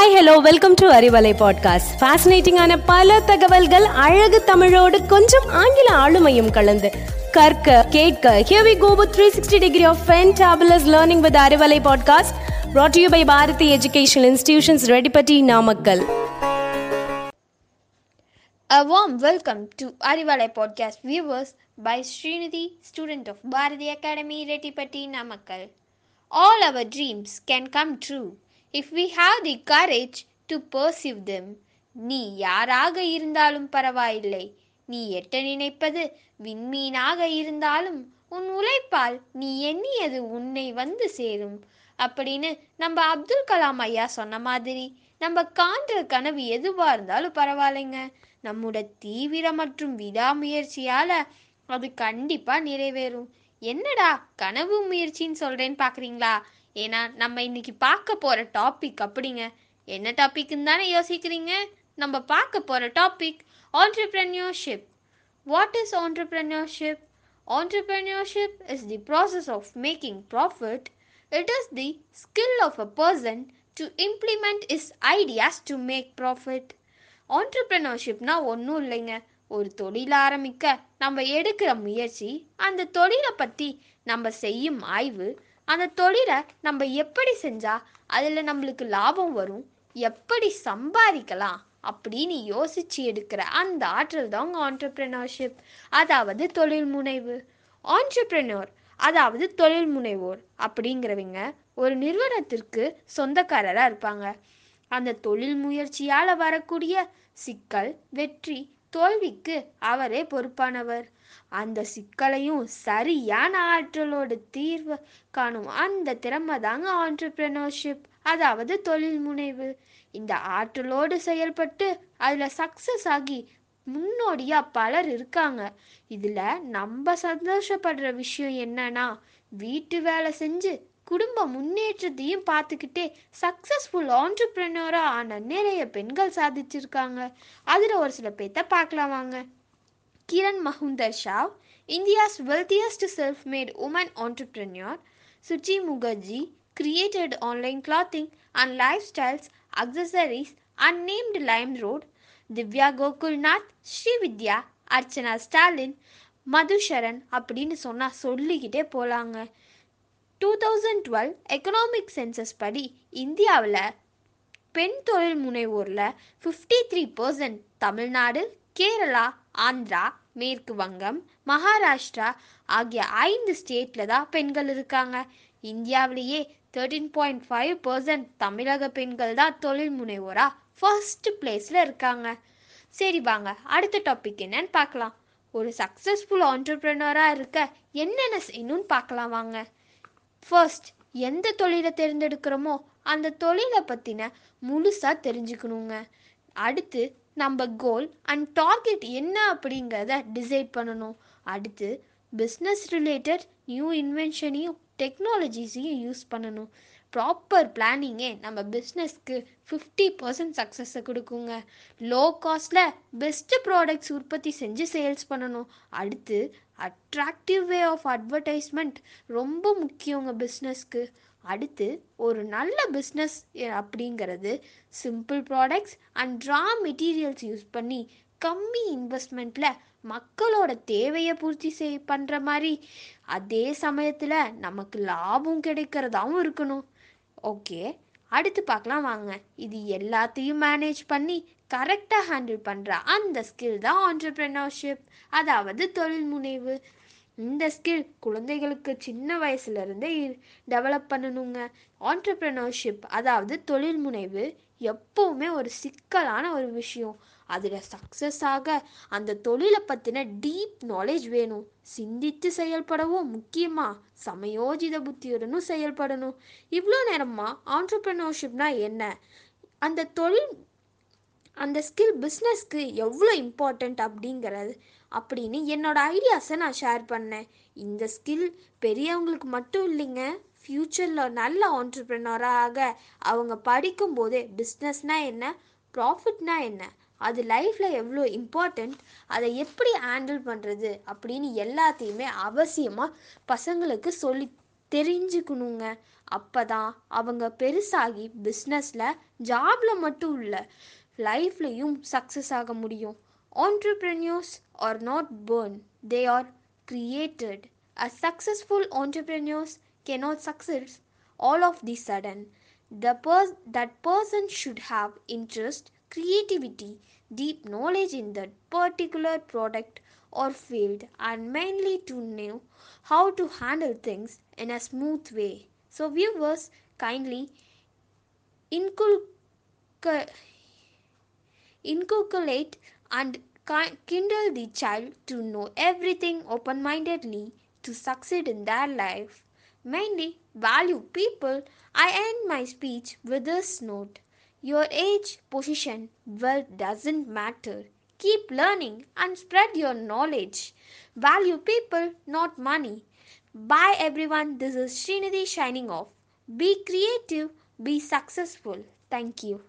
Hi hello welcome to Arivalai podcast ஃபேசினேட்டிங்கான பல தகவல்கள் அழகு தமிழோடு கொஞ்சம் ஆங்கில ஆளுமையும் கலந்து கற்க கேட்க here we go with 360 degree of fantabulous learning with Arivalai podcast brought to you by Bharathi educational institutions Reddipatti Namakkal A warm welcome to Arivalai podcast viewers by Srinidhi, student of Bharati Academy, Retipati, Namakkal. All our dreams can come true. If we have the courage to pursue them நீ யாராக இருந்தாலும் பரவாயில்லை. நீ எட்ட நினைப்பது விண்மீனாக இருந்தாலும் உன் உழைப்பால் நீ எண்ணியது உன்னை வந்து சேரும். அப்படின்னு நம்ம அப்துல் கலாம் ஐயா சொன்ன மாதிரி நம்ம காண்ற கனவு எதுவாக இருந்தாலும் பரவாயில்லைங்க. நம்மோட தீவிர மற்றும் விடாமுயற்சியால் அது கண்டிப்பாக நிறைவேறும். என்னடா கனவு முயற்சின்னு சொல்கிறேன்னு பார்க்குறீங்களா ஏன்னா நம்ம இன்னைக்கு பார்க்க போகிற டாபிக் அப்படிங்க என்ன டாபிக்னு தானே யோசிக்கிறீங்க நம்ம பார்க்க போகிற topic entrepreneurship what is entrepreneurship entrepreneurship is the process of making profit it is the skill of a person to implement is ideas to make profit ஆண்டர்பிரனர்ஷிப்னா ஒன்றும் இல்லைங்க ஒரு தொழில் ஆரம்பிக்க நம்ம எடுக்கிற முயற்சி அந்த தொழிலை பற்றி நம்ம செய்யும் ஆய்வு அந்த தொழிலை நம்ம எப்படி செஞ்சா அதில் நம்மளுக்கு லாபம் வரும் எப்படி சம்பாதிக்கலாம் அப்படின்னு யோசிச்சு எடுக்கிற அந்த ஆற்றல் தாங்க ஆண்டர்பிரினர்ஷிப் அதாவது தொழில் முனைவு. ஆண்டர்பிரினோர் அதாவது தொழில் முனைவோர் அப்படிங்கிறவங்க ஒரு நிறுவனத்திற்கு சொந்தக்காரராக இருப்பாங்க. அந்த தொழில் முயற்சியால் வரக்கூடிய சிக்கல் வெற்றி தோல்விக்கு அவரே பொறுப்பானவர். அந்த சிக்கலையும் சரியான ஆற்றலோடு தீர்வு காணும் அந்த திறமை தாங்க ஆண்டர்பிரினர்ஷிப் அதாவது தொழில் முனைவு. இந்த ஆற்றலோடு செயல்பட்டு அதில் சக்ஸஸ் ஆகி முன்னோடியாக பலர் இருக்காங்க. இதில் நம்ம சந்தோஷப்படுற விஷயம் என்னன்னா வீட்டு வேலை செஞ்சு குடும்ப முன்னேற்றத்தையும் பார்த்துக்கிட்டே சக்சஸ்ஃபுல் ஆண்டர்பிரினரா ஆன நிறைய பெண்கள் சாதிச்சிருக்காங்க. அதில் ஒரு சில பேர்த்த பார்க்கலாம் வாங்க. Kiran Mazumdar Shaw India's wealthiest self made woman entrepreneur Suchi Mukherjee created online clothing and lifestyles accessories and named Lime Road Divya Gokulnath Srividya Archana Stalin Madhusharan அப்படின்னு சொன்னால் சொல்லிக்கிட்டே போகலாங்க two thousand twelve economic census படி இந்தியாவில் பெண் தொழில் முனைவோரில் fifty three percent Tamil Nadu Kerala Andhra மேற்கு வங்கம் மகாராஷ்டிரா ஆகிய ஐந்து ஸ்டேட்டில் தான் பெண்கள் இருக்காங்க. இந்தியாவிலேயே தேர்ட்டீன் பாயிண்ட் ஃபைவ் பர்சன்ட் தமிழக பெண்கள் தான் தொழில் முனைவோராக ஃபர்ஸ்ட் பிளேஸில் இருக்காங்க. சரி வாங்க அடுத்த டாபிக் என்னன்னு பார்க்கலாம். ஒரு சக்ஸஸ்ஃபுல் ஆண்டர்பிரனராக இருக்க என்னென்ன செய்யணும்னு பார்க்கலாம் வாங்க. ஃபர்ஸ்ட் எந்த தொழிலை தேர்ந்தெடுக்கிறோமோ அந்த தொழிலை பற்றின முழுசாக தெரிஞ்சுக்கணுங்க. அடுத்து நம்ம கோல் அண்ட் டார்கெட் என்ன அப்படிங்கிறத டிசைட் பண்ணணும். அடுத்து பிஸ்னஸ் ரிலேட்டட் நியூ இன்வென்ஷனையும் டெக்னாலஜிஸையும் யூஸ் பண்ணணும். ப்ராப்பர் பிளானிங்கே நம்ம பிஸ்னஸ்க்கு ஃபிஃப்டி பர்சன்ட் சக்ஸஸை கொடுக்குங்க. லோ காஸ்ட்டில் பெஸ்ட்டு ப்ராடக்ட்ஸ் உற்பத்தி செஞ்சு சேல்ஸ் பண்ணணும். அடுத்து அட்ராக்டிவ் வே ஆஃப் அட்வர்டைஸ்மெண்ட் ரொம்ப முக்கியங்க பிஸ்னஸ்க்கு அடுத்து ஒரு நல்ல பிஸ்னஸ் அப்படிங்கிறது simple products and raw materials use பண்ணி கம்மி இன்வெஸ்ட்மெண்ட்டில் மக்களோட தேவையை பூர்த்தி செய் பண்ணுற மாதிரி. அதே சமயத்தில் நமக்கு லாபம் கிடைக்கிறதாவும் இருக்கணும். ஓகே அடுத்து பார்க்கலாம் வாங்க. இது எல்லாத்தையும் மேனேஜ் பண்ணி கரெக்டாக ஹேண்டில் பண்ணுற அந்த ஸ்கில் தான் entrepreneurship. அதாவது தொழில் முனைவு இந்த ஸ்கில் குழந்தைகளுக்கு சின்ன வயசுலேருந்தே டெவலப் பண்ணணுங்க. ஆண்டர்ப்ரனர்ஷிப் அதாவது தொழில் முனைவு எப்போவுமே ஒரு சிக்கலான ஒரு விஷயம். அதில் சக்ஸஸ் ஆக அந்த தொழிலை பற்றின டீப் நாலேஜ் வேணும். சிந்தித்து செயல்படவும் முக்கியமாக சமயோஜித புத்தியுடனும் செயல்படணும். இவ்வளோ நேரமாக ஆண்டர்பிரினர்ஷிப்னா என்ன? அந்த தொழில் அந்த ஸ்கில் பிஸ்னஸ்க்கு எவ்வளோ இம்பார்ட்டண்ட் அப்படிங்கிறது அப்படின்னு என்னோட ஐடியாஸை நான் ஷேர் பண்ணேன். இந்த ஸ்கில் பெரியவங்களுக்கு மட்டும் இல்லைங்க ஃப்யூச்சரில் நல்ல ஆண்டர்பிரினராக அவங்க படிக்கும்போதே பிஸ்னஸ்னால் என்ன ப்ராஃபிட்னால் என்ன அது லைஃப்பில் எவ்வளோ இம்பார்ட்டண்ட் அதை எப்படி ஹேண்டில் பண்ணுறது அப்படின்னு எல்லாத்தையுமே அவசியமாக பசங்களுக்கு சொல்லி தெரிஞ்சுக்கணுங்க. அப்பதான் அவங்க பெருசாகி பிஸ்னஸில் ஜாபில் மட்டும் இல்லை லைஃப்லையும் சக்ஸஸ் ஆக முடியும் entrepreneurs are not born they are created a successful entrepreneurs cannot succeed all of the sudden the pers- that person should have interest creativity deep knowledge in that particular product or field and mainly to know how to handle things in a smooth way so viewers kindly inculcate inculcate and kindle the child to know everything open mindedly to succeed in their life. Mainly, value people. I end my speech with this note Your age, position, wealth doesn't matter. Keep learning and spread your knowledge. Value people, not money. Bye, everyone. This is Srinidhi shining off. Be creative, be successful. Thank you.